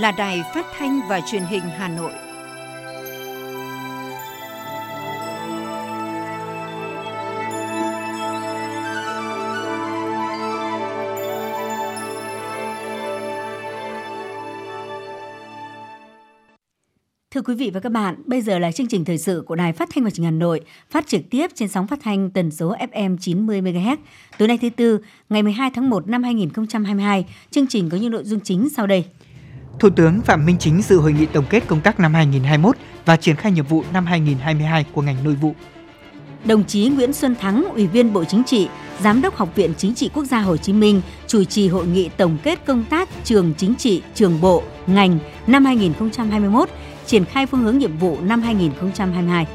là Đài Phát thanh và Truyền hình Hà Nội. Thưa quý vị và các bạn, bây giờ là chương trình thời sự của Đài Phát thanh và Truyền hình Hà Nội, phát trực tiếp trên sóng phát thanh tần số FM 90 MHz. Tối nay thứ tư, ngày 12 tháng 1 năm 2022, chương trình có những nội dung chính sau đây. Thủ tướng Phạm Minh Chính dự hội nghị tổng kết công tác năm 2021 và triển khai nhiệm vụ năm 2022 của ngành nội vụ. Đồng chí Nguyễn Xuân Thắng, Ủy viên Bộ Chính trị, Giám đốc Học viện Chính trị Quốc gia Hồ Chí Minh chủ trì hội nghị tổng kết công tác trường chính trị, trường bộ, ngành năm 2021, triển khai phương hướng nhiệm vụ năm 2022.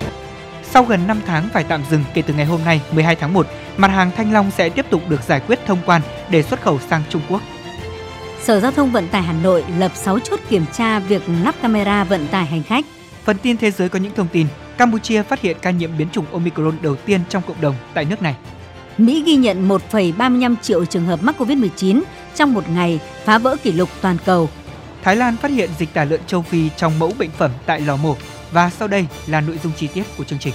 Sau gần 5 tháng phải tạm dừng kể từ ngày hôm nay 12 tháng 1, mặt hàng thanh long sẽ tiếp tục được giải quyết thông quan để xuất khẩu sang Trung Quốc. Sở Giao thông Vận tải Hà Nội lập 6 chốt kiểm tra việc lắp camera vận tải hành khách. Phần tin thế giới có những thông tin, Campuchia phát hiện ca nhiễm biến chủng Omicron đầu tiên trong cộng đồng tại nước này. Mỹ ghi nhận 1,35 triệu trường hợp mắc COVID-19 trong một ngày, phá vỡ kỷ lục toàn cầu. Thái Lan phát hiện dịch tả lợn châu Phi trong mẫu bệnh phẩm tại lò mổ. Và sau đây là nội dung chi tiết của chương trình.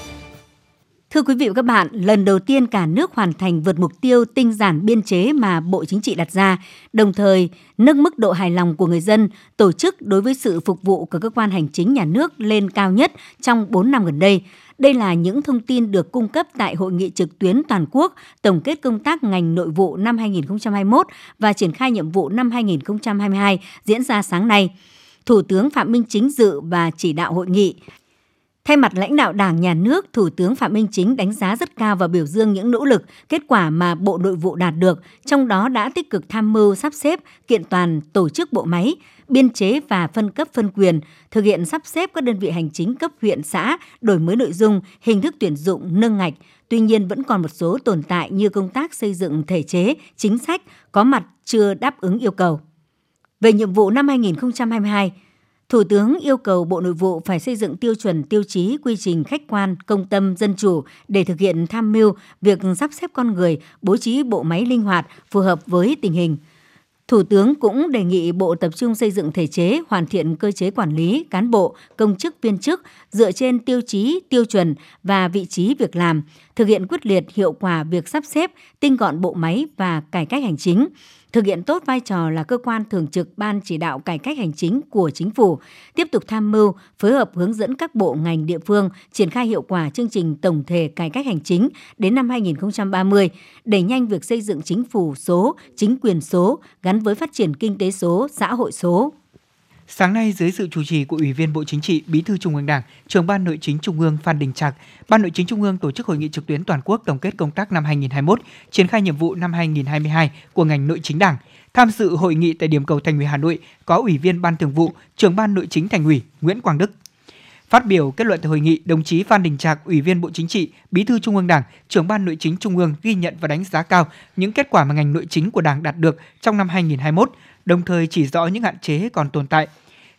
Thưa quý vị và các bạn, lần đầu tiên cả nước hoàn thành vượt mục tiêu tinh giản biên chế mà Bộ Chính trị đặt ra, đồng thời nâng mức độ hài lòng của người dân, tổ chức đối với sự phục vụ của cơ quan hành chính nhà nước lên cao nhất trong 4 năm gần đây. Đây là những thông tin được cung cấp tại hội nghị trực tuyến toàn quốc tổng kết công tác ngành nội vụ năm 2021 và triển khai nhiệm vụ năm 2022 diễn ra sáng nay. Thủ tướng Phạm Minh Chính dự và chỉ đạo hội nghị. Thay mặt lãnh đạo Đảng, Nhà nước, Thủ tướng Phạm Minh Chính đánh giá rất cao và biểu dương những nỗ lực, kết quả mà Bộ Nội vụ đạt được, trong đó đã tích cực tham mưu sắp xếp, kiện toàn tổ chức bộ máy, biên chế và phân cấp phân quyền, thực hiện sắp xếp các đơn vị hành chính cấp huyện xã, đổi mới nội dung, hình thức tuyển dụng, nâng ngạch. Tuy nhiên vẫn còn một số tồn tại như công tác xây dựng thể chế, chính sách có mặt chưa đáp ứng yêu cầu. Về nhiệm vụ năm 2022, Thủ tướng yêu cầu Bộ Nội vụ phải xây dựng tiêu chuẩn tiêu chí quy trình khách quan, công tâm, dân chủ để thực hiện tham mưu việc sắp xếp con người, bố trí bộ máy linh hoạt, phù hợp với tình hình. Thủ tướng cũng đề nghị Bộ tập trung xây dựng thể chế, hoàn thiện cơ chế quản lý, cán bộ, công chức viên chức dựa trên tiêu chí, tiêu chuẩn và vị trí việc làm, thực hiện quyết liệt hiệu quả việc sắp xếp, tinh gọn bộ máy và cải cách hành chính, thực hiện tốt vai trò là cơ quan thường trực ban chỉ đạo cải cách hành chính của chính phủ, tiếp tục tham mưu, phối hợp hướng dẫn các bộ ngành địa phương triển khai hiệu quả chương trình tổng thể cải cách hành chính đến năm 2030, đẩy nhanh việc xây dựng chính phủ số, chính quyền số gắn với phát triển kinh tế số, xã hội số. Sáng nay dưới sự chủ trì của Ủy viên Bộ Chính trị, Bí thư Trung ương Đảng, Trưởng ban Nội chính Trung ương Phan Đình Trạc, Ban Nội chính Trung ương tổ chức hội nghị trực tuyến toàn quốc tổng kết công tác năm 2021, triển khai nhiệm vụ năm 2022 của ngành Nội chính Đảng. Tham dự hội nghị tại điểm cầu Thành ủy Hà Nội có Ủy viên Ban Thường vụ, Trưởng ban Nội chính Thành ủy Nguyễn Quang Đức. Phát biểu kết luận tại hội nghị, đồng chí Phan Đình Trạc, Ủy viên Bộ Chính trị, Bí thư Trung ương Đảng, Trưởng ban Nội chính Trung ương ghi nhận và đánh giá cao những kết quả mà ngành nội chính của Đảng đạt được trong năm 2021, đồng thời chỉ rõ những hạn chế còn tồn tại.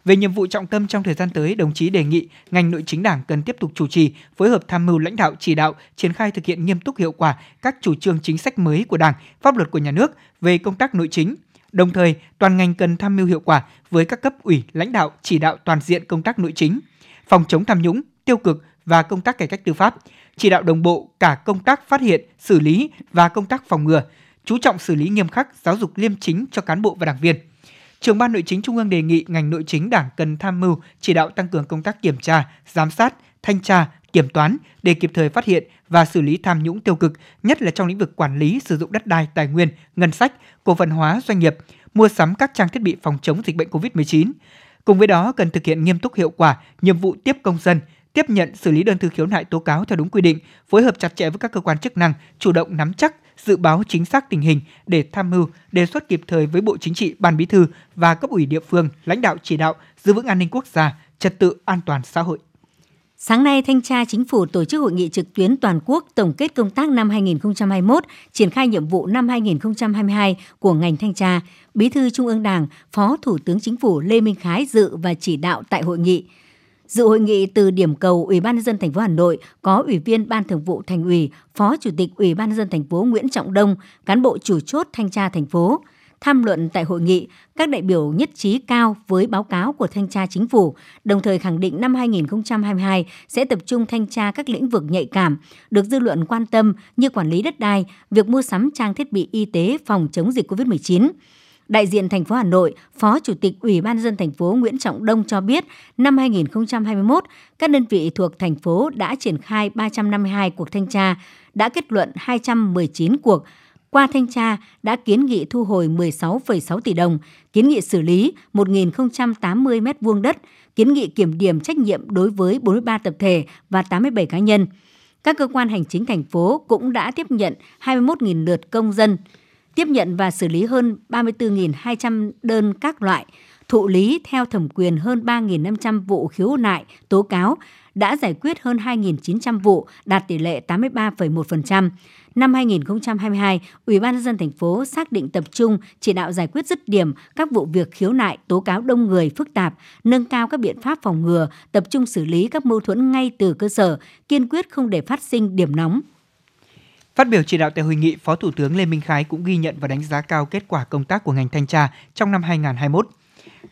Về nhiệm vụ trọng tâm trong thời gian tới, đồng chí đề nghị ngành nội chính Đảng cần tiếp tục chủ trì, phối hợp tham mưu lãnh đạo chỉ đạo, triển khai thực hiện nghiêm túc hiệu quả các chủ trương chính sách mới của Đảng, pháp luật của nhà nước về công tác nội chính. Đồng thời, toàn ngành cần tham mưu hiệu quả với các cấp ủy, lãnh đạo chỉ đạo toàn diện công tác nội chính, phòng chống tham nhũng, tiêu cực và công tác cải cách tư pháp, chỉ đạo đồng bộ cả công tác phát hiện, xử lý và công tác phòng ngừa, chú trọng xử lý nghiêm khắc, giáo dục liêm chính cho cán bộ và đảng viên. Trưởng ban Nội chính Trung ương đề nghị ngành nội chính Đảng cần tham mưu chỉ đạo tăng cường công tác kiểm tra, giám sát, thanh tra, kiểm toán để kịp thời phát hiện và xử lý tham nhũng tiêu cực, nhất là trong lĩnh vực quản lý sử dụng đất đai, tài nguyên, ngân sách, cổ phần hóa doanh nghiệp, mua sắm các trang thiết bị phòng chống dịch bệnh COVID-19. Cùng với đó cần thực hiện nghiêm túc hiệu quả nhiệm vụ tiếp công dân, tiếp nhận xử lý đơn thư khiếu nại tố cáo theo đúng quy định, phối hợp chặt chẽ với các cơ quan chức năng, chủ động nắm chắc, dự báo chính xác tình hình để tham mưu, đề xuất kịp thời với Bộ Chính trị, Ban Bí thư và cấp ủy địa phương, lãnh đạo chỉ đạo giữ vững an ninh quốc gia, trật tự an toàn xã hội. Sáng nay, Thanh tra Chính phủ tổ chức hội nghị trực tuyến toàn quốc tổng kết công tác năm 2021, triển khai nhiệm vụ năm 2022 của ngành thanh tra. Bí thư Trung ương Đảng, Phó Thủ tướng Chính phủ Lê Minh Khái dự và chỉ đạo tại hội nghị. Dự hội nghị từ điểm cầu Ủy ban nhân dân thành phố Hà Nội có Ủy viên Ban Thường vụ Thành ủy, Phó Chủ tịch Ủy ban nhân dân thành phố Nguyễn Trọng Đông, cán bộ chủ chốt thanh tra thành phố. Tham luận tại hội nghị, các đại biểu nhất trí cao với báo cáo của thanh tra chính phủ, đồng thời khẳng định năm 2022 sẽ tập trung thanh tra các lĩnh vực nhạy cảm, được dư luận quan tâm như quản lý đất đai, việc mua sắm trang thiết bị y tế phòng chống dịch COVID-19. Đại diện thành phố Hà Nội, Phó Chủ tịch Ủy ban dân thành phố Nguyễn Trọng Đông cho biết, năm 2021, các đơn vị thuộc thành phố đã triển khai 352 cuộc thanh tra, đã kết luận 219 cuộc, qua thanh tra đã kiến nghị thu hồi 16,6 tỷ đồng, kiến nghị xử lý 1.080 m2 đất, kiến nghị kiểm điểm trách nhiệm đối với 43 tập thể và 87 cá nhân. Các cơ quan hành chính thành phố cũng đã tiếp nhận 21.000 lượt công dân, tiếp nhận và xử lý hơn 34.200 đơn các loại, thụ lý theo thẩm quyền hơn 3.500 vụ khiếu nại, tố cáo, đã giải quyết hơn 2.900 vụ, đạt tỷ lệ 83,1%. Năm 2022, Ủy ban nhân dân thành phố xác định tập trung chỉ đạo giải quyết dứt điểm các vụ việc khiếu nại, tố cáo đông người phức tạp, nâng cao các biện pháp phòng ngừa, tập trung xử lý các mâu thuẫn ngay từ cơ sở, kiên quyết không để phát sinh điểm nóng. Phát biểu chỉ đạo tại hội nghị, Phó Thủ tướng Lê Minh Khái cũng ghi nhận và đánh giá cao kết quả công tác của ngành thanh tra trong năm 2021.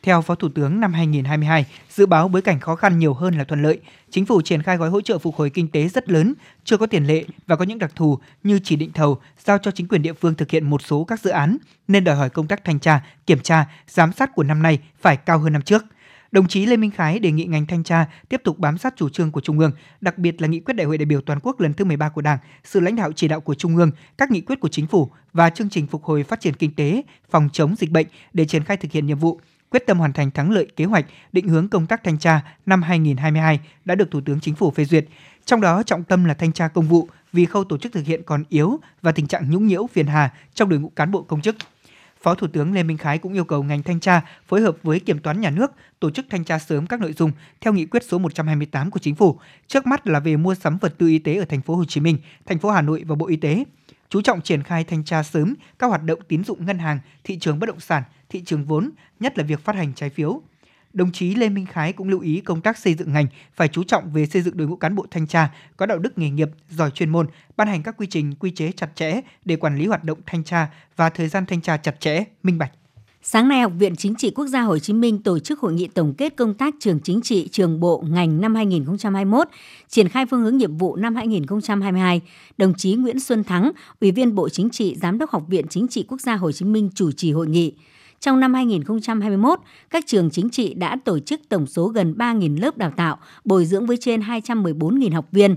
Theo Phó Thủ tướng năm 2022, dự báo bối cảnh khó khăn nhiều hơn là thuận lợi. Chính phủ triển khai gói hỗ trợ phục hồi kinh tế rất lớn, chưa có tiền lệ và có những đặc thù như chỉ định thầu, giao cho chính quyền địa phương thực hiện một số các dự án, nên đòi hỏi công tác thanh tra, kiểm tra, giám sát của năm nay phải cao hơn năm trước. Đồng chí Lê Minh Khái đề nghị ngành thanh tra tiếp tục bám sát chủ trương của Trung ương, đặc biệt là nghị quyết Đại hội đại biểu toàn quốc lần thứ 13 của Đảng, sự lãnh đạo chỉ đạo của Trung ương, các nghị quyết của Chính phủ và chương trình phục hồi phát triển kinh tế, phòng chống dịch bệnh để triển khai thực hiện nhiệm vụ, quyết tâm hoàn thành thắng lợi kế hoạch định hướng công tác thanh tra năm 2022 đã được Thủ tướng Chính phủ phê duyệt. Trong đó trọng tâm là thanh tra công vụ vì khâu tổ chức thực hiện còn yếu và tình trạng nhũng nhiễu phiền hà trong đội ngũ cán bộ công chức. Phó Thủ tướng Lê Minh Khái cũng yêu cầu ngành thanh tra phối hợp với kiểm toán nhà nước tổ chức thanh tra sớm các nội dung theo nghị quyết số 128 của chính phủ. Trước mắt là về mua sắm vật tư y tế ở thành phố Hồ Chí Minh, thành phố Hà Nội và Bộ Y tế. Chú trọng triển khai thanh tra sớm các hoạt động tín dụng ngân hàng, thị trường bất động sản, thị trường vốn, nhất là việc phát hành trái phiếu. Đồng chí Lê Minh Khái cũng lưu ý công tác xây dựng ngành phải chú trọng về xây dựng đội ngũ cán bộ thanh tra có đạo đức nghề nghiệp, giỏi chuyên môn, ban hành các quy trình, quy chế chặt chẽ để quản lý hoạt động thanh tra và thời gian thanh tra chặt chẽ, minh bạch. Sáng nay, Học viện Chính trị Quốc gia Hồ Chí Minh tổ chức hội nghị tổng kết công tác trường chính trị, trường bộ, ngành năm 2021, triển khai phương hướng nhiệm vụ năm 2022. Đồng chí Nguyễn Xuân Thắng, Ủy viên Bộ Chính trị, Giám đốc Học viện Chính trị Quốc gia Hồ Chí Minh chủ trì hội nghị. Trong năm 2021, các trường chính trị đã tổ chức tổng số gần 3.000 lớp đào tạo, bồi dưỡng với trên 214.000 học viên.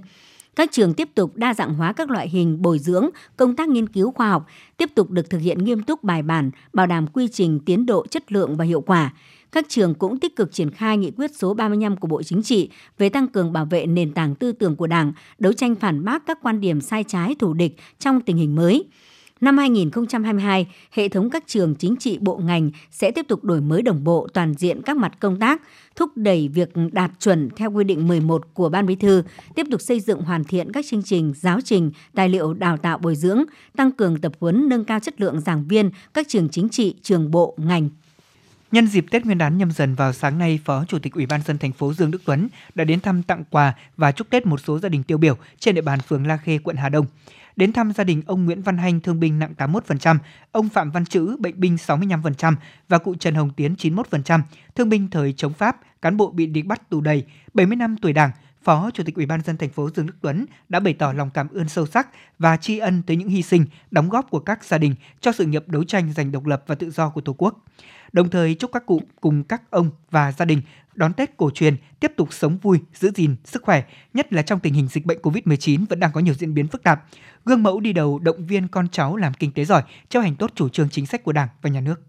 Các trường tiếp tục đa dạng hóa các loại hình bồi dưỡng, công tác nghiên cứu khoa học, tiếp tục được thực hiện nghiêm túc bài bản, bảo đảm quy trình, tiến độ, chất lượng và hiệu quả. Các trường cũng tích cực triển khai nghị quyết số 35 của Bộ Chính trị về tăng cường bảo vệ nền tảng tư tưởng của Đảng, đấu tranh phản bác các quan điểm sai trái thù địch trong tình hình mới. Năm 2022, hệ thống các trường chính trị bộ ngành sẽ tiếp tục đổi mới đồng bộ toàn diện các mặt công tác, thúc đẩy việc đạt chuẩn theo quy định 11 của Ban Bí thư, tiếp tục xây dựng hoàn thiện các chương trình, giáo trình, tài liệu đào tạo bồi dưỡng, tăng cường tập huấn nâng cao chất lượng giảng viên các trường chính trị, trường bộ, ngành. Nhân dịp Tết Nguyên đán nhâm dần vào sáng nay, Phó Chủ tịch Ủy ban dân thành phố Dương Đức Tuấn đã đến thăm tặng quà và chúc Tết một số gia đình tiêu biểu trên địa bàn phường La Khê, quận Hà Đông. Đến thăm gia đình ông Nguyễn Văn Hanh thương binh nặng 81%, ông Phạm Văn Chữ bệnh binh 65% và cụ Trần Hồng Tiến 91%, thương binh thời chống Pháp, cán bộ bị địch bắt tù đầy, 70 năm tuổi Đảng, Phó Chủ tịch Ủy ban dân thành phố Dương Đức Tuấn đã bày tỏ lòng cảm ơn sâu sắc và tri ân tới những hy sinh, đóng góp của các gia đình cho sự nghiệp đấu tranh giành độc lập và tự do của Tổ quốc. Đồng thời chúc các cụ cùng các ông và gia đình đón Tết cổ truyền tiếp tục sống vui, giữ gìn sức khỏe, nhất là trong tình hình dịch bệnh COVID-19 vẫn đang có nhiều diễn biến phức tạp. Gương mẫu đi đầu động viên con cháu làm kinh tế giỏi, chấp hành tốt chủ trương chính sách của Đảng và Nhà nước.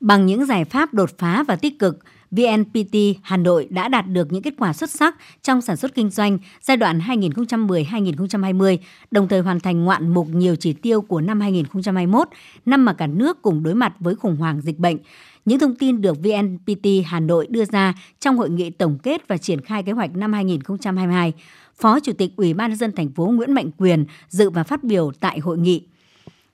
Bằng những giải pháp đột phá và tích cực, VNPT Hà Nội đã đạt được những kết quả xuất sắc trong sản xuất kinh doanh giai đoạn 2010-2020, đồng thời hoàn thành ngoạn mục nhiều chỉ tiêu của năm 2021, năm mà cả nước cùng đối mặt với khủng hoảng dịch bệnh. Những thông tin được VNPT Hà Nội đưa ra trong hội nghị tổng kết và triển khai kế hoạch năm 2022. Phó Chủ tịch Ủy ban nhân dân thành phố Nguyễn Mạnh Quyền dự và phát biểu tại hội nghị.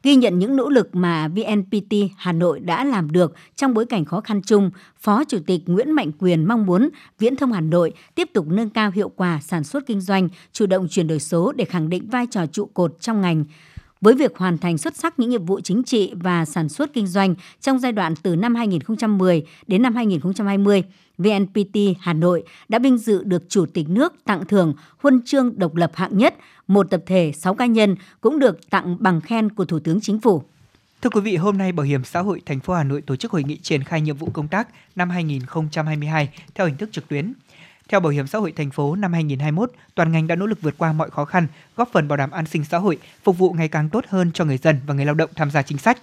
Ghi nhận những nỗ lực mà VNPT Hà Nội đã làm được trong bối cảnh khó khăn chung, Phó Chủ tịch Nguyễn Mạnh Quyền mong muốn Viễn thông Hà Nội tiếp tục nâng cao hiệu quả sản xuất kinh doanh, chủ động chuyển đổi số để khẳng định vai trò trụ cột trong ngành với việc hoàn thành xuất sắc những nhiệm vụ chính trị và sản xuất kinh doanh trong giai đoạn từ năm 2010 đến năm 2020, VNPT Hà Nội đã vinh dự được Chủ tịch nước tặng thưởng huân chương độc lập hạng nhất, một tập thể, 6 cá nhân cũng được tặng bằng khen của Thủ tướng Chính phủ. Thưa quý vị, hôm nay Bảo hiểm xã hội thành phố Hà Nội tổ chức hội nghị triển khai nhiệm vụ công tác năm 2022 theo hình thức trực tuyến. Theo Bảo hiểm xã hội thành phố năm 2021, toàn ngành đã nỗ lực vượt qua mọi khó khăn, góp phần bảo đảm an sinh xã hội, phục vụ ngày càng tốt hơn cho người dân và người lao động tham gia chính sách.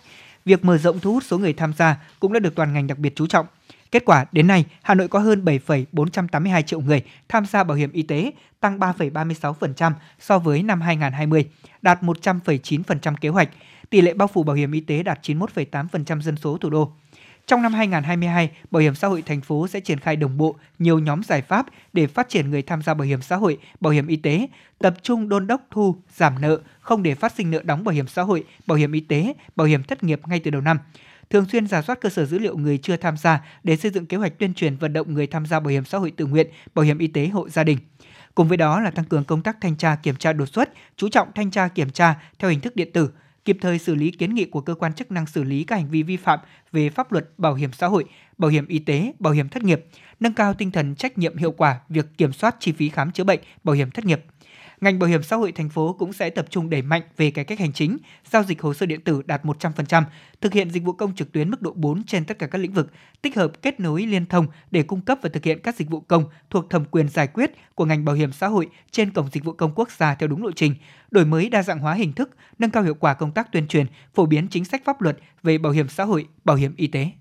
Việc mở rộng thu hút số người tham gia cũng đã được toàn ngành đặc biệt chú trọng. Kết quả, đến nay, Hà Nội có hơn 7,482 triệu người tham gia bảo hiểm y tế, tăng 3,36% so với năm 2020, đạt 100,9% kế hoạch. Tỷ lệ bao phủ bảo hiểm y tế đạt 91,8% dân số thủ đô. Trong năm 2022, Bảo hiểm xã hội thành phố sẽ triển khai đồng bộ nhiều nhóm giải pháp để phát triển người tham gia bảo hiểm xã hội, bảo hiểm y tế, tập trung đôn đốc thu, giảm nợ, không để phát sinh nợ đóng bảo hiểm xã hội, bảo hiểm y tế, bảo hiểm thất nghiệp ngay từ đầu năm thường xuyên giả soát cơ sở dữ liệu người chưa tham gia để xây dựng kế hoạch tuyên truyền vận động người tham gia bảo hiểm xã hội tự nguyện, bảo hiểm y tế hộ gia đình. Cùng với đó là tăng cường công tác thanh tra kiểm tra đột xuất, chú trọng thanh tra kiểm tra theo hình thức điện tử, kịp thời xử lý kiến nghị của cơ quan chức năng xử lý các hành vi vi phạm về pháp luật bảo hiểm xã hội, bảo hiểm y tế, bảo hiểm thất nghiệp, nâng cao tinh thần trách nhiệm hiệu quả việc kiểm soát chi phí khám chữa bệnh, bảo hiểm thất nghiệp. Ngành bảo hiểm xã hội thành phố cũng sẽ tập trung đẩy mạnh về cải cách hành chính, giao dịch hồ sơ điện tử đạt 100%, thực hiện dịch vụ công trực tuyến mức độ 4 trên tất cả các lĩnh vực, tích hợp kết nối liên thông để cung cấp và thực hiện các dịch vụ công thuộc thẩm quyền giải quyết của ngành bảo hiểm xã hội trên cổng dịch vụ công quốc gia theo đúng lộ trình, đổi mới đa dạng hóa hình thức, nâng cao hiệu quả công tác tuyên truyền, phổ biến chính sách pháp luật về bảo hiểm xã hội, bảo hiểm y tế.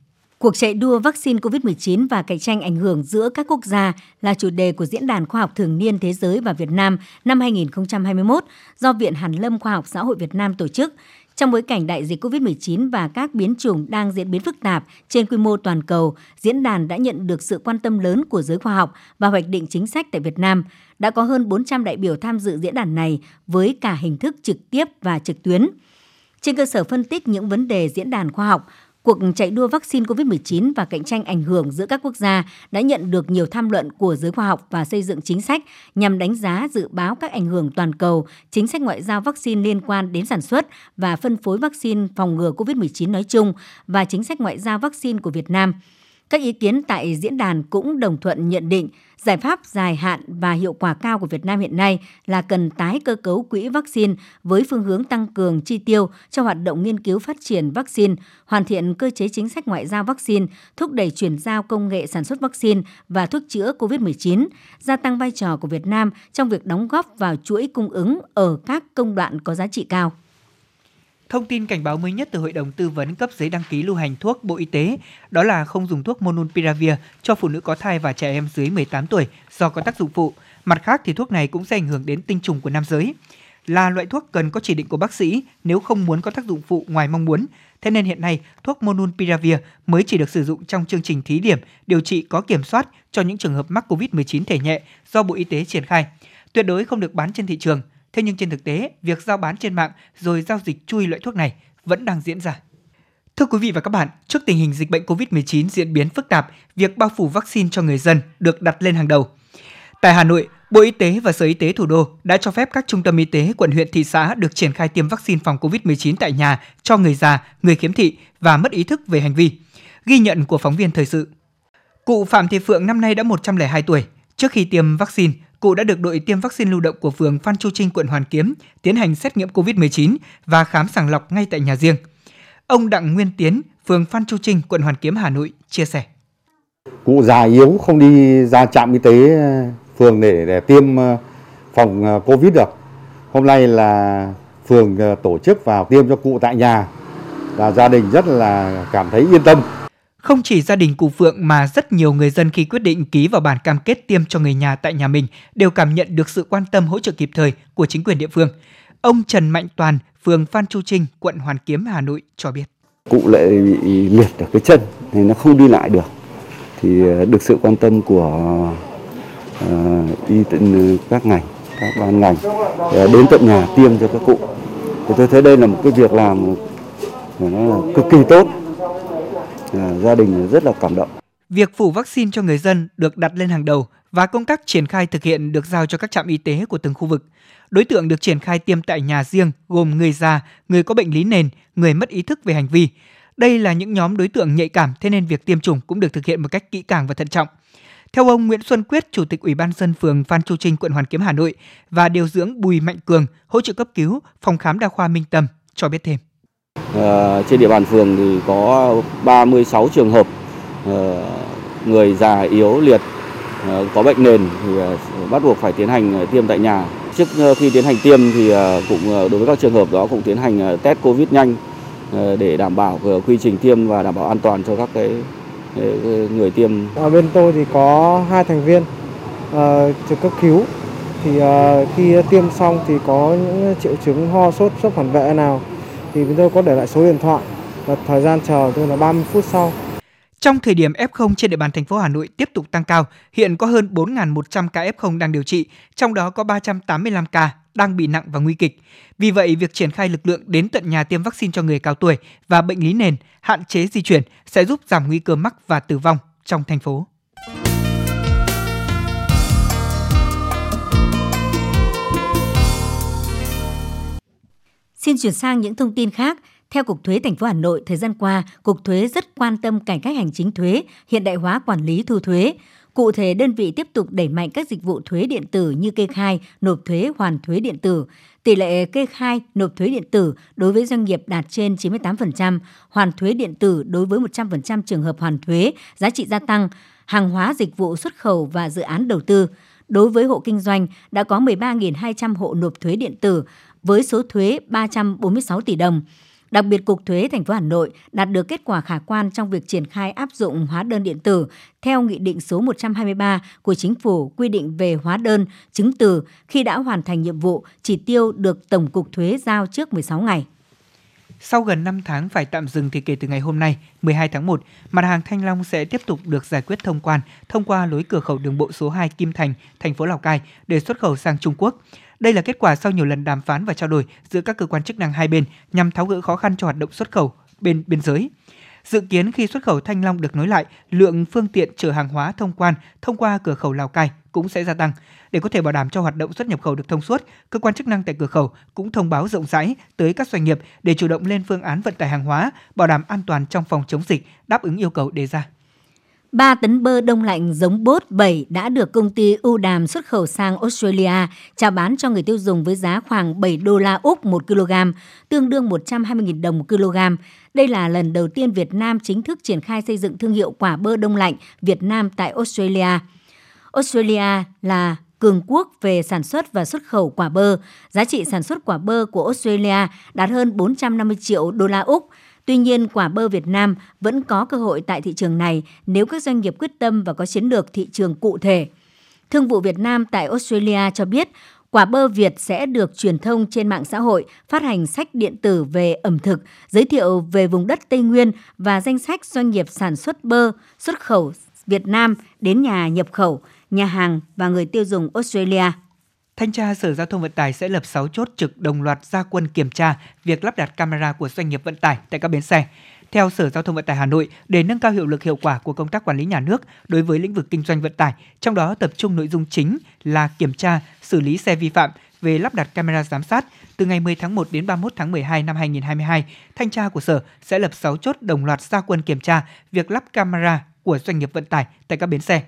Cuộc chạy đua vaccine COVID-19 và cạnh tranh ảnh hưởng giữa các quốc gia là chủ đề của Diễn đàn Khoa học Thường niên Thế giới và Việt Nam năm 2021 do Viện Hàn lâm Khoa học Xã hội Việt Nam tổ chức. Trong bối cảnh đại dịch COVID-19 và các biến chủng đang diễn biến phức tạp trên quy mô toàn cầu, diễn đàn đã nhận được sự quan tâm lớn của giới khoa học và hoạch định chính sách tại Việt Nam. Đã có hơn 400 đại biểu tham dự diễn đàn này với cả hình thức trực tiếp và trực tuyến. Trên cơ sở phân tích những vấn đề diễn đàn khoa học, Cuộc chạy đua vaccine COVID-19 và cạnh tranh ảnh hưởng giữa các quốc gia đã nhận được nhiều tham luận của giới khoa học và xây dựng chính sách nhằm đánh giá dự báo các ảnh hưởng toàn cầu, chính sách ngoại giao vaccine liên quan đến sản xuất và phân phối vaccine phòng ngừa COVID-19 nói chung và chính sách ngoại giao vaccine của Việt Nam. Các ý kiến tại diễn đàn cũng đồng thuận nhận định Giải pháp dài hạn và hiệu quả cao của Việt Nam hiện nay là cần tái cơ cấu quỹ vaccine với phương hướng tăng cường chi tiêu cho hoạt động nghiên cứu phát triển vaccine, hoàn thiện cơ chế chính sách ngoại giao vaccine, thúc đẩy chuyển giao công nghệ sản xuất vaccine và thuốc chữa COVID-19, gia tăng vai trò của Việt Nam trong việc đóng góp vào chuỗi cung ứng ở các công đoạn có giá trị cao. Thông tin cảnh báo mới nhất từ Hội đồng Tư vấn cấp giấy đăng ký lưu hành thuốc Bộ Y tế đó là không dùng thuốc Monopiravir cho phụ nữ có thai và trẻ em dưới 18 tuổi do có tác dụng phụ. Mặt khác thì thuốc này cũng sẽ ảnh hưởng đến tinh trùng của nam giới. Là loại thuốc cần có chỉ định của bác sĩ nếu không muốn có tác dụng phụ ngoài mong muốn. Thế nên hiện nay, thuốc Monopiravir mới chỉ được sử dụng trong chương trình thí điểm điều trị có kiểm soát cho những trường hợp mắc COVID-19 thể nhẹ do Bộ Y tế triển khai. Tuyệt đối không được bán trên thị trường. Thế nhưng trên thực tế, việc giao bán trên mạng rồi giao dịch chui loại thuốc này vẫn đang diễn ra. Thưa quý vị và các bạn, trước tình hình dịch bệnh COVID-19 diễn biến phức tạp, việc bao phủ vaccine cho người dân được đặt lên hàng đầu. Tại Hà Nội, Bộ Y tế và Sở Y tế thủ đô đã cho phép các trung tâm y tế quận huyện thị xã được triển khai tiêm vaccine phòng COVID-19 tại nhà cho người già, người khiếm thị và mất ý thức về hành vi. Ghi nhận của phóng viên thời sự. Cụ Phạm Thị Phượng năm nay đã 102 tuổi. Trước khi tiêm vaccine, cụ đã được đội tiêm vaccine lưu động của phường Phan Chu Trinh, quận Hoàn Kiếm tiến hành xét nghiệm COVID-19 và khám sàng lọc ngay tại nhà riêng. Ông Đặng Nguyên Tiến, phường Phan Chu Trinh, quận Hoàn Kiếm, Hà Nội chia sẻ. Cụ già yếu không đi ra trạm y tế ờ, phường để, để tiêm ờ, phòng ờ, Covid được. Hôm nay là phường tổ chức vào tiêm cho cụ tại nhà và gia đình rất là cảm thấy yên tâm. Không chỉ gia đình cụ Phượng mà rất nhiều người dân khi quyết định ký vào bản cam kết tiêm cho người nhà tại nhà mình đều cảm nhận được sự quan tâm hỗ trợ kịp thời của chính quyền địa phương. Ông Trần Mạnh Toàn, phường Phan Chu Trinh, quận Hoàn Kiếm, Hà Nội cho biết. Cụ lại bị liệt ở cái chân nên nó không đi lại được. Thì ờ, được sự quan tâm của uh, y ờ, các ngành, các ban ngành đến tận nhà tiêm cho các cụ. Thì tôi thấy đây là một cái việc làm nó là cực kỳ tốt À, gia đình rất là cảm động. Việc phủ vaccine cho người dân được đặt lên hàng đầu và công tác triển khai thực hiện được giao cho các trạm y tế của từng khu vực. Đối tượng được triển khai tiêm tại nhà riêng gồm người già, người có bệnh lý nền, người mất ý thức về hành vi. Đây là những nhóm đối tượng nhạy cảm, thế nên việc tiêm chủng cũng được thực hiện một cách kỹ càng và thận trọng. Theo ông Nguyễn Xuân Quyết, Chủ tịch Ủy ban dân phường Phan Chu Trinh, quận Hoàn Kiếm, Hà Nội và điều dưỡng Bùi Mạnh Cường, hỗ trợ cấp cứu, phòng khám đa khoa Minh Tâm cho biết thêm. Ờ, trên địa bàn phường thì có 36 trường hợp ờ, người già, yếu, liệt ờ, có bệnh nền thì bắt buộc phải tiến hành tiêm tại nhà. Trước khi tiến hành tiêm thì cũng đối với các trường hợp đó cũng tiến hành test covid nhanh để đảm bảo quy trình tiêm và đảm bảo an toàn cho các cái người tiêm. Ở bên tôi thì có hai thành viên trực cấp cứu thì khi tiêm xong thì có những triệu chứng ho sốt sốc phản vệ nào thì chúng tôi có để lại số điện thoại và thời gian chờ tôi là 30 phút sau. Trong thời điểm F0 trên địa bàn thành phố Hà Nội tiếp tục tăng cao, hiện có hơn 4.100 ca F0 đang điều trị, trong đó có 385 ca đang bị nặng và nguy kịch. Vì vậy, việc triển khai lực lượng đến tận nhà tiêm vaccine cho người cao tuổi và bệnh lý nền, hạn chế di chuyển sẽ giúp giảm nguy cơ mắc và tử vong trong thành phố. Xin chuyển sang những thông tin khác. Theo Cục Thuế thành phố Hà Nội, thời gian qua, Cục Thuế rất quan tâm cải cách hành chính thuế, hiện đại hóa quản lý thu thuế. Cụ thể, đơn vị tiếp tục đẩy mạnh các dịch vụ thuế điện tử như kê khai, nộp thuế, hoàn thuế điện tử. Tỷ lệ kê khai, nộp thuế điện tử đối với doanh nghiệp đạt trên 98%, hoàn thuế điện tử đối với 100% trường hợp hoàn thuế, giá trị gia tăng, hàng hóa dịch vụ xuất khẩu và dự án đầu tư. Đối với hộ kinh doanh, đã có 13.200 hộ nộp thuế điện tử với số thuế 346 tỷ đồng. Đặc biệt, Cục Thuế thành phố Hà Nội đạt được kết quả khả quan trong việc triển khai áp dụng hóa đơn điện tử theo Nghị định số 123 của Chính phủ quy định về hóa đơn, chứng từ khi đã hoàn thành nhiệm vụ, chỉ tiêu được Tổng cục Thuế giao trước 16 ngày. Sau gần 5 tháng phải tạm dừng thì kể từ ngày hôm nay, 12 tháng 1, mặt hàng thanh long sẽ tiếp tục được giải quyết thông quan thông qua lối cửa khẩu đường bộ số 2 Kim Thành, thành phố Lào Cai để xuất khẩu sang Trung Quốc. Đây là kết quả sau nhiều lần đàm phán và trao đổi giữa các cơ quan chức năng hai bên nhằm tháo gỡ khó khăn cho hoạt động xuất khẩu bên biên giới. Dự kiến khi xuất khẩu thanh long được nối lại, lượng phương tiện chở hàng hóa thông quan thông qua cửa khẩu Lào Cai cũng sẽ gia tăng. Để có thể bảo đảm cho hoạt động xuất nhập khẩu được thông suốt, cơ quan chức năng tại cửa khẩu cũng thông báo rộng rãi tới các doanh nghiệp để chủ động lên phương án vận tải hàng hóa, bảo đảm an toàn trong phòng chống dịch, đáp ứng yêu cầu đề ra. 3 tấn bơ đông lạnh giống bốt 7 đã được công ty ưu đàm xuất khẩu sang Australia chào bán cho người tiêu dùng với giá khoảng 7 đô la Úc 1 kg, tương đương 120.000 đồng 1 kg. Đây là lần đầu tiên Việt Nam chính thức triển khai xây dựng thương hiệu quả bơ đông lạnh Việt Nam tại Australia. Australia là cường quốc về sản xuất và xuất khẩu quả bơ. Giá trị sản xuất quả bơ của Australia đạt hơn 450 triệu đô la Úc, Tuy nhiên, quả bơ Việt Nam vẫn có cơ hội tại thị trường này nếu các doanh nghiệp quyết tâm và có chiến lược thị trường cụ thể. Thương vụ Việt Nam tại Australia cho biết, quả bơ Việt sẽ được truyền thông trên mạng xã hội, phát hành sách điện tử về ẩm thực, giới thiệu về vùng đất Tây Nguyên và danh sách doanh nghiệp sản xuất bơ xuất khẩu Việt Nam đến nhà nhập khẩu, nhà hàng và người tiêu dùng Australia. Thanh tra Sở Giao thông Vận tải sẽ lập 6 chốt trực đồng loạt gia quân kiểm tra việc lắp đặt camera của doanh nghiệp vận tải tại các bến xe. Theo Sở Giao thông Vận tải Hà Nội, để nâng cao hiệu lực hiệu quả của công tác quản lý nhà nước đối với lĩnh vực kinh doanh vận tải, trong đó tập trung nội dung chính là kiểm tra, xử lý xe vi phạm về lắp đặt camera giám sát, từ ngày 10 tháng 1 đến 31 tháng 12 năm 2022, thanh tra của Sở sẽ lập 6 chốt đồng loạt gia quân kiểm tra việc lắp camera của doanh nghiệp vận tải tại các bến xe.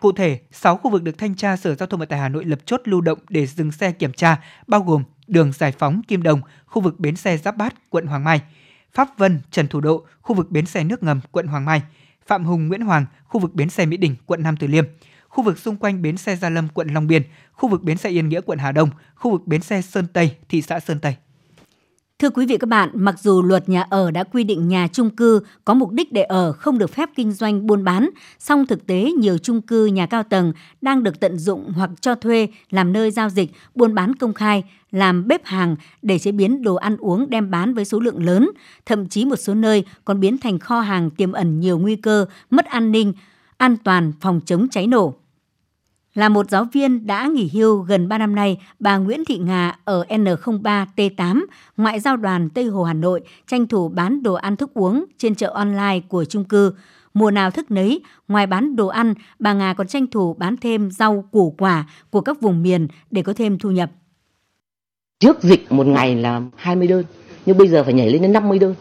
Cụ thể, 6 khu vực được thanh tra Sở Giao thông Vận tải Hà Nội lập chốt lưu động để dừng xe kiểm tra, bao gồm đường Giải Phóng Kim Đồng, khu vực bến xe Giáp Bát, quận Hoàng Mai, Pháp Vân, Trần Thủ Độ, khu vực bến xe nước ngầm, quận Hoàng Mai, Phạm Hùng Nguyễn Hoàng, khu vực bến xe Mỹ Đình, quận Nam Từ Liêm, khu vực xung quanh bến xe Gia Lâm, quận Long Biên, khu vực bến xe Yên Nghĩa, quận Hà Đông, khu vực bến xe Sơn Tây, thị xã Sơn Tây. Thưa quý vị các bạn, mặc dù luật nhà ở đã quy định nhà chung cư có mục đích để ở không được phép kinh doanh buôn bán, song thực tế nhiều chung cư nhà cao tầng đang được tận dụng hoặc cho thuê làm nơi giao dịch, buôn bán công khai, làm bếp hàng để chế biến đồ ăn uống đem bán với số lượng lớn, thậm chí một số nơi còn biến thành kho hàng tiềm ẩn nhiều nguy cơ mất an ninh, an toàn phòng chống cháy nổ. Là một giáo viên đã nghỉ hưu gần 3 năm nay, bà Nguyễn Thị Ngà ở N03T8, ngoại giao đoàn Tây Hồ Hà Nội, tranh thủ bán đồ ăn thức uống trên chợ online của chung cư. mùa nào thức nấy, ngoài bán đồ ăn, bà Ngà còn tranh thủ bán thêm rau củ quả của các vùng miền để có thêm thu nhập. Trước dịch một ngày là 20 đơn, nhưng bây giờ phải nhảy lên đến 50 đơn.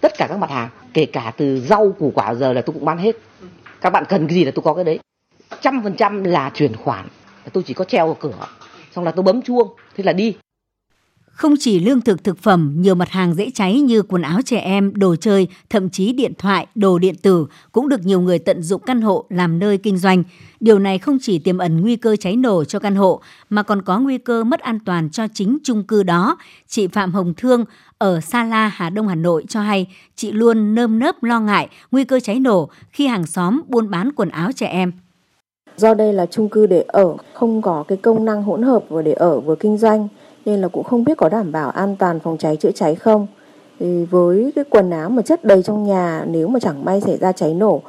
Tất cả các mặt hàng, kể cả từ rau củ quả giờ là tôi cũng bán hết. Các bạn cần cái gì là tôi có cái đấy. Trăm phần trăm là chuyển khoản, tôi chỉ có treo ở cửa, xong là tôi bấm chuông, thế là đi. Không chỉ lương thực thực phẩm, nhiều mặt hàng dễ cháy như quần áo trẻ em, đồ chơi, thậm chí điện thoại, đồ điện tử cũng được nhiều người tận dụng căn hộ làm nơi kinh doanh. Điều này không chỉ tiềm ẩn nguy cơ cháy nổ cho căn hộ mà còn có nguy cơ mất an toàn cho chính chung cư đó. Chị Phạm Hồng Thương ở Sa La, Hà Đông, Hà Nội cho hay chị luôn nơm nớp lo ngại nguy cơ cháy nổ khi hàng xóm buôn bán quần áo trẻ em. Do đây là chung cư để ở, không có cái công năng hỗn hợp vừa để ở vừa kinh doanh nên là cũng không biết có đảm bảo an toàn phòng cháy chữa cháy không. Thì với cái quần áo mà chất đầy trong nhà nếu mà chẳng may xảy ra cháy nổ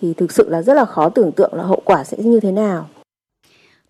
thì thực sự là rất là khó tưởng tượng là hậu quả sẽ như thế nào.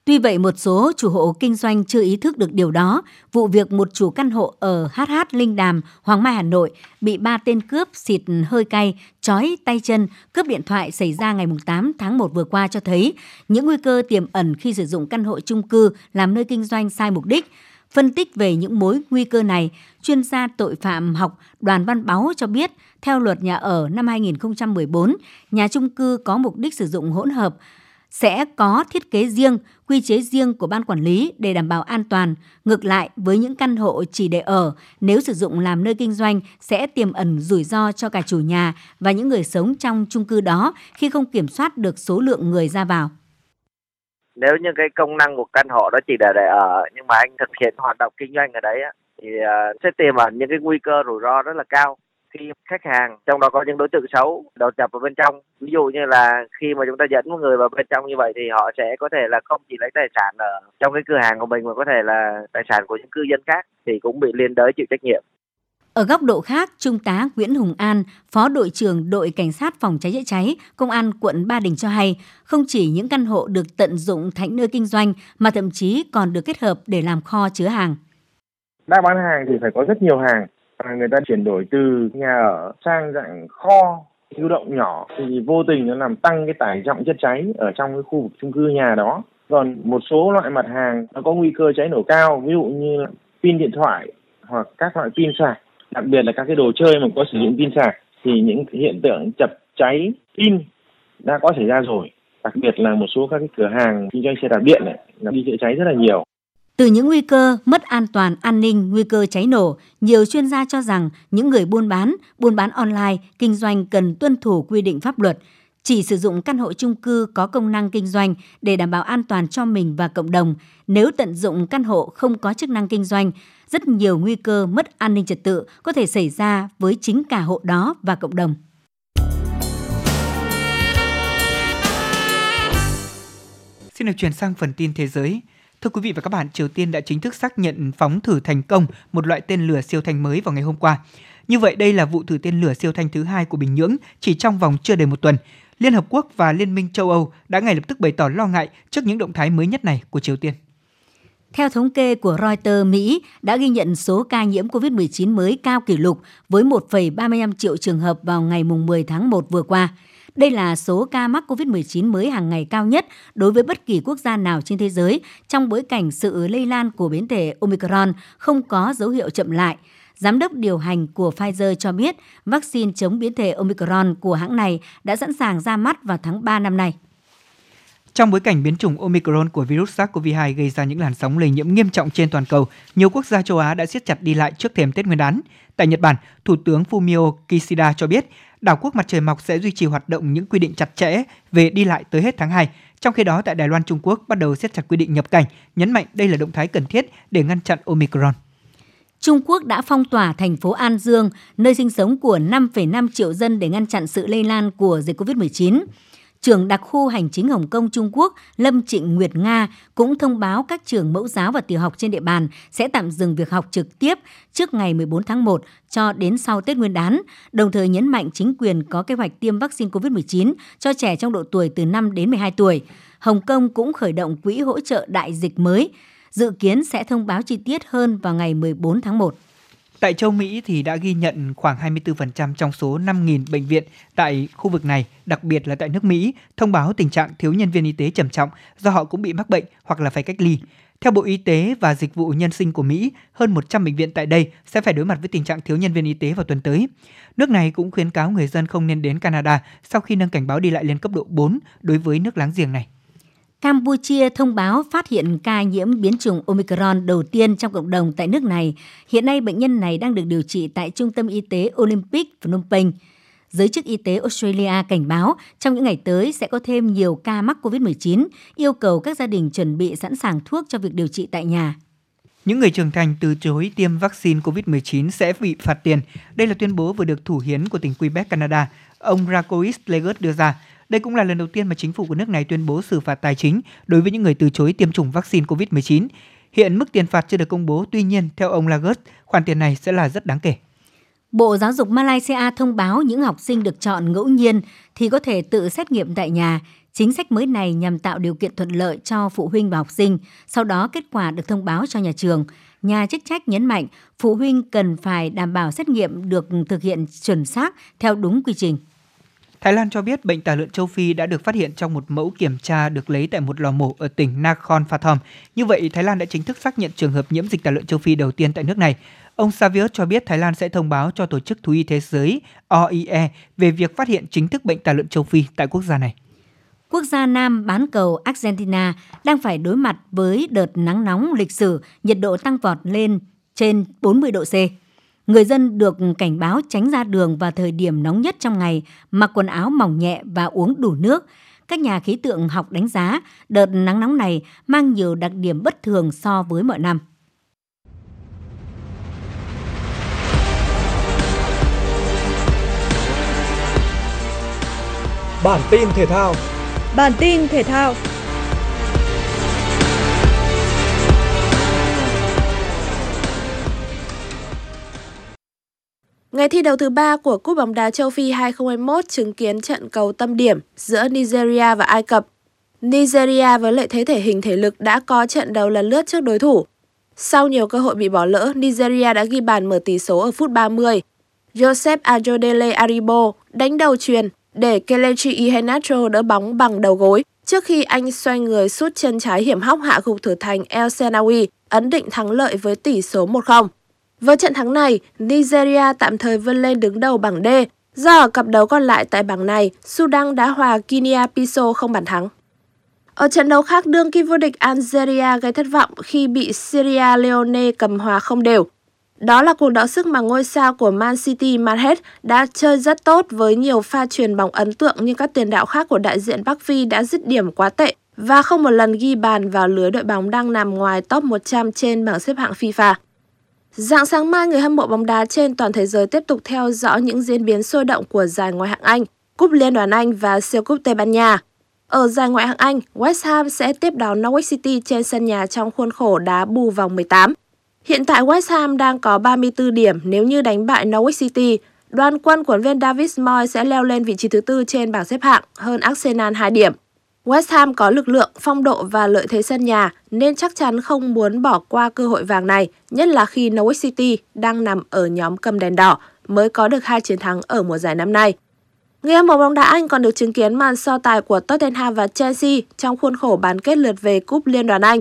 Tuy vậy, một số chủ hộ kinh doanh chưa ý thức được điều đó. Vụ việc một chủ căn hộ ở HH Linh Đàm, Hoàng Mai, Hà Nội bị ba tên cướp xịt hơi cay, chói tay chân, cướp điện thoại xảy ra ngày 8 tháng 1 vừa qua cho thấy những nguy cơ tiềm ẩn khi sử dụng căn hộ chung cư làm nơi kinh doanh sai mục đích. Phân tích về những mối nguy cơ này, chuyên gia tội phạm học Đoàn Văn Báu cho biết, theo luật nhà ở năm 2014, nhà chung cư có mục đích sử dụng hỗn hợp sẽ có thiết kế riêng, quy chế riêng của ban quản lý để đảm bảo an toàn. Ngược lại, với những căn hộ chỉ để ở, nếu sử dụng làm nơi kinh doanh sẽ tiềm ẩn rủi ro cho cả chủ nhà và những người sống trong chung cư đó khi không kiểm soát được số lượng người ra vào nếu như cái công năng của căn hộ đó chỉ để để ở nhưng mà anh thực hiện hoạt động kinh doanh ở đấy thì ờ, sẽ tiềm ẩn những cái nguy cơ rủi ro rất là cao khi khách hàng trong đó có những đối tượng xấu đột nhập vào bên trong ví dụ như là khi mà chúng ta dẫn một người vào bên trong như vậy thì họ sẽ có thể là không chỉ lấy tài sản ở trong cái cửa hàng của mình mà có thể là tài sản của những cư dân khác thì cũng bị liên đới chịu trách nhiệm ở góc độ khác, Trung tá Nguyễn Hùng An, Phó đội trưởng đội Cảnh sát phòng cháy chữa cháy, Công an quận Ba Đình cho hay, không chỉ những căn hộ được tận dụng thành nơi kinh doanh mà thậm chí còn được kết hợp để làm kho chứa hàng. Đã bán hàng thì phải có rất nhiều hàng. À, người ta chuyển đổi từ nhà ở sang dạng kho lưu động nhỏ thì vô tình nó làm tăng cái tải trọng chất cháy ở trong cái khu vực chung cư nhà đó. Còn một số loại mặt hàng nó có nguy cơ cháy nổ cao, ví dụ như pin điện thoại hoặc các loại pin sạc đặc biệt là các cái đồ chơi mà có sử dụng pin sạc thì những hiện tượng chập cháy pin đã có xảy ra rồi đặc biệt là một số các cái cửa hàng kinh doanh xe đạp điện này là đi chữa cháy rất là nhiều từ những nguy cơ mất an toàn an ninh, nguy cơ cháy nổ, nhiều chuyên gia cho rằng những người buôn bán, buôn bán online, kinh doanh cần tuân thủ quy định pháp luật, chỉ sử dụng căn hộ chung cư có công năng kinh doanh để đảm bảo an toàn cho mình và cộng đồng. Nếu tận dụng căn hộ không có chức năng kinh doanh, rất nhiều nguy cơ mất an ninh trật tự có thể xảy ra với chính cả hộ đó và cộng đồng. Xin được chuyển sang phần tin thế giới. Thưa quý vị và các bạn, Triều Tiên đã chính thức xác nhận phóng thử thành công một loại tên lửa siêu thanh mới vào ngày hôm qua. Như vậy, đây là vụ thử tên lửa siêu thanh thứ hai của Bình Nhưỡng chỉ trong vòng chưa đầy một tuần. Liên Hợp Quốc và Liên minh châu Âu đã ngay lập tức bày tỏ lo ngại trước những động thái mới nhất này của Triều Tiên. Theo thống kê của Reuters, Mỹ đã ghi nhận số ca nhiễm COVID-19 mới cao kỷ lục với 1,35 triệu trường hợp vào ngày 10 tháng 1 vừa qua. Đây là số ca mắc COVID-19 mới hàng ngày cao nhất đối với bất kỳ quốc gia nào trên thế giới trong bối cảnh sự lây lan của biến thể Omicron không có dấu hiệu chậm lại. Giám đốc điều hành của Pfizer cho biết vaccine chống biến thể Omicron của hãng này đã sẵn sàng ra mắt vào tháng 3 năm nay. Trong bối cảnh biến chủng Omicron của virus SARS-CoV-2 gây ra những làn sóng lây nhiễm nghiêm trọng trên toàn cầu, nhiều quốc gia châu Á đã siết chặt đi lại trước thềm Tết Nguyên đán. Tại Nhật Bản, Thủ tướng Fumio Kishida cho biết, đảo quốc mặt trời mọc sẽ duy trì hoạt động những quy định chặt chẽ về đi lại tới hết tháng 2. Trong khi đó, tại Đài Loan, Trung Quốc bắt đầu siết chặt quy định nhập cảnh, nhấn mạnh đây là động thái cần thiết để ngăn chặn Omicron. Trung Quốc đã phong tỏa thành phố An Dương, nơi sinh sống của 5,5 triệu dân để ngăn chặn sự lây lan của dịch COVID-19 trưởng đặc khu hành chính Hồng Kông Trung Quốc Lâm Trịnh Nguyệt Nga cũng thông báo các trường mẫu giáo và tiểu học trên địa bàn sẽ tạm dừng việc học trực tiếp trước ngày 14 tháng 1 cho đến sau Tết Nguyên đán, đồng thời nhấn mạnh chính quyền có kế hoạch tiêm vaccine COVID-19 cho trẻ trong độ tuổi từ 5 đến 12 tuổi. Hồng Kông cũng khởi động quỹ hỗ trợ đại dịch mới, dự kiến sẽ thông báo chi tiết hơn vào ngày 14 tháng 1. Tại châu Mỹ thì đã ghi nhận khoảng 24% trong số 5.000 bệnh viện tại khu vực này, đặc biệt là tại nước Mỹ, thông báo tình trạng thiếu nhân viên y tế trầm trọng do họ cũng bị mắc bệnh hoặc là phải cách ly. Theo Bộ Y tế và Dịch vụ Nhân sinh của Mỹ, hơn 100 bệnh viện tại đây sẽ phải đối mặt với tình trạng thiếu nhân viên y tế vào tuần tới. Nước này cũng khuyến cáo người dân không nên đến Canada sau khi nâng cảnh báo đi lại lên cấp độ 4 đối với nước láng giềng này. Campuchia thông báo phát hiện ca nhiễm biến chủng Omicron đầu tiên trong cộng đồng tại nước này. Hiện nay bệnh nhân này đang được điều trị tại Trung tâm Y tế Olympic Phnom Penh. Giới chức y tế Australia cảnh báo trong những ngày tới sẽ có thêm nhiều ca mắc COVID-19, yêu cầu các gia đình chuẩn bị sẵn sàng thuốc cho việc điều trị tại nhà. Những người trưởng thành từ chối tiêm vaccine COVID-19 sẽ bị phạt tiền. Đây là tuyên bố vừa được thủ hiến của tỉnh Quebec, Canada. Ông Rakois Legert đưa ra. Đây cũng là lần đầu tiên mà chính phủ của nước này tuyên bố xử phạt tài chính đối với những người từ chối tiêm chủng vaccine COVID-19. Hiện mức tiền phạt chưa được công bố, tuy nhiên, theo ông Lagos, khoản tiền này sẽ là rất đáng kể. Bộ Giáo dục Malaysia thông báo những học sinh được chọn ngẫu nhiên thì có thể tự xét nghiệm tại nhà. Chính sách mới này nhằm tạo điều kiện thuận lợi cho phụ huynh và học sinh, sau đó kết quả được thông báo cho nhà trường. Nhà chức trách nhấn mạnh phụ huynh cần phải đảm bảo xét nghiệm được thực hiện chuẩn xác theo đúng quy trình. Thái Lan cho biết bệnh tả lợn châu Phi đã được phát hiện trong một mẫu kiểm tra được lấy tại một lò mổ ở tỉnh Nakhon Pathom. Như vậy, Thái Lan đã chính thức xác nhận trường hợp nhiễm dịch tả lợn châu Phi đầu tiên tại nước này. Ông Savius cho biết Thái Lan sẽ thông báo cho Tổ chức Thú y Thế giới OIE về việc phát hiện chính thức bệnh tả lợn châu Phi tại quốc gia này. Quốc gia Nam bán cầu Argentina đang phải đối mặt với đợt nắng nóng lịch sử, nhiệt độ tăng vọt lên trên 40 độ C. Người dân được cảnh báo tránh ra đường vào thời điểm nóng nhất trong ngày, mặc quần áo mỏng nhẹ và uống đủ nước. Các nhà khí tượng học đánh giá đợt nắng nóng này mang nhiều đặc điểm bất thường so với mọi năm. Bản tin thể thao Bản tin thể thao Ngày thi đấu thứ ba của Cúp bóng đá châu Phi 2021 chứng kiến trận cầu tâm điểm giữa Nigeria và Ai Cập. Nigeria với lợi thế thể hình thể lực đã có trận đấu lần lướt trước đối thủ. Sau nhiều cơ hội bị bỏ lỡ, Nigeria đã ghi bàn mở tỷ số ở phút 30. Joseph Ajodele Aribo đánh đầu truyền để Kelechi Iheanacho đỡ bóng bằng đầu gối trước khi anh xoay người sút chân trái hiểm hóc hạ gục thủ thành El Senawi, ấn định thắng lợi với tỷ số 1-0. Với trận thắng này, Nigeria tạm thời vươn lên đứng đầu bảng D, do ở cặp đấu còn lại tại bảng này, Sudan đã hòa Guinea-Bissau không bàn thắng. Ở trận đấu khác, đương kim vô địch Algeria gây thất vọng khi bị Sierra Leone cầm hòa không đều. Đó là cuộc đọ sức mà ngôi sao của Man City Mahrez đã chơi rất tốt với nhiều pha truyền bóng ấn tượng nhưng các tiền đạo khác của đại diện Bắc Phi đã dứt điểm quá tệ và không một lần ghi bàn vào lưới đội bóng đang nằm ngoài top 100 trên bảng xếp hạng FIFA. Dạng sáng mai, người hâm mộ bóng đá trên toàn thế giới tiếp tục theo dõi những diễn biến sôi động của giải ngoại hạng Anh, Cúp Liên đoàn Anh và siêu cúp Tây Ban Nha. Ở giải ngoại hạng Anh, West Ham sẽ tiếp đón Norwich City trên sân nhà trong khuôn khổ đá bù vòng 18. Hiện tại West Ham đang có 34 điểm nếu như đánh bại Norwich City. Đoàn quân của viên David Moyes sẽ leo lên vị trí thứ tư trên bảng xếp hạng hơn Arsenal 2 điểm. West Ham có lực lượng, phong độ và lợi thế sân nhà nên chắc chắn không muốn bỏ qua cơ hội vàng này, nhất là khi Norwich City đang nằm ở nhóm cầm đèn đỏ mới có được hai chiến thắng ở mùa giải năm nay. Người hâm mộ bóng đá Anh còn được chứng kiến màn so tài của Tottenham và Chelsea trong khuôn khổ bán kết lượt về Cúp Liên đoàn Anh.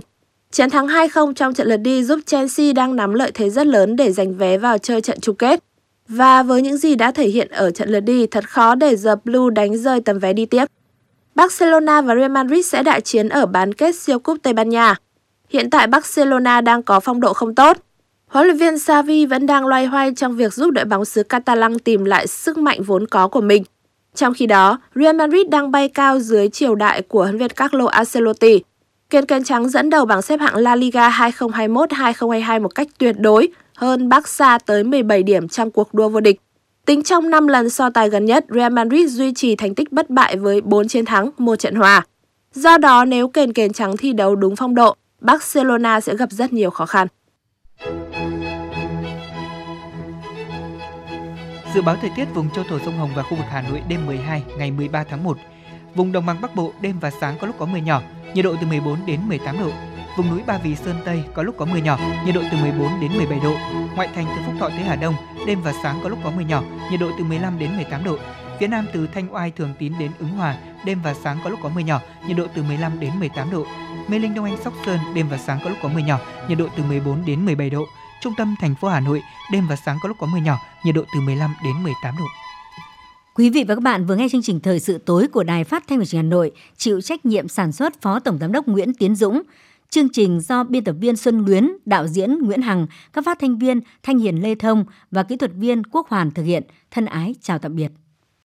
Chiến thắng 2-0 trong trận lượt đi giúp Chelsea đang nắm lợi thế rất lớn để giành vé vào chơi trận chung kết. Và với những gì đã thể hiện ở trận lượt đi, thật khó để The Blue đánh rơi tấm vé đi tiếp. Barcelona và Real Madrid sẽ đại chiến ở bán kết siêu cúp Tây Ban Nha. Hiện tại Barcelona đang có phong độ không tốt. Huấn luyện viên Xavi vẫn đang loay hoay trong việc giúp đội bóng xứ Catalan tìm lại sức mạnh vốn có của mình. Trong khi đó, Real Madrid đang bay cao dưới triều đại của huấn luyện Carlo Ancelotti. Kiên Kèn trắng dẫn đầu bảng xếp hạng La Liga 2021-2022 một cách tuyệt đối, hơn Barca tới 17 điểm trong cuộc đua vô địch. Tính trong 5 lần so tài gần nhất, Real Madrid duy trì thành tích bất bại với 4 chiến thắng, một trận hòa. Do đó, nếu kền kền trắng thi đấu đúng phong độ, Barcelona sẽ gặp rất nhiều khó khăn. Dự báo thời tiết vùng châu thổ sông Hồng và khu vực Hà Nội đêm 12 ngày 13 tháng 1. Vùng đồng bằng Bắc Bộ đêm và sáng có lúc có mưa nhỏ, nhiệt độ từ 14 đến 18 độ. Vùng núi Ba Vì Sơn Tây có lúc có mưa nhỏ, nhiệt độ từ 14 đến 17 độ. Ngoại thành từ Phúc Thọ tới Hà Đông, đêm và sáng có lúc có mưa nhỏ, nhiệt độ từ 15 đến 18 độ. Phía Nam từ Thanh Oai Thường Tín đến Ứng Hòa, đêm và sáng có lúc có mưa nhỏ, nhiệt độ từ 15 đến 18 độ. Mê Linh Đông Anh Sóc Sơn, đêm và sáng có lúc có mưa nhỏ, nhiệt độ từ 14 đến 17 độ. Trung tâm thành phố Hà Nội, đêm và sáng có lúc có mưa nhỏ, nhiệt độ từ 15 đến 18 độ. Quý vị và các bạn vừa nghe chương trình thời sự tối của Đài Phát thanh và Truyền hình Hà Nội, chịu trách nhiệm sản xuất Phó Tổng giám đốc Nguyễn Tiến Dũng. Chương trình do biên tập viên Xuân Luyến, đạo diễn Nguyễn Hằng, các phát thanh viên Thanh Hiền Lê Thông và kỹ thuật viên Quốc Hoàn thực hiện. Thân ái chào tạm biệt.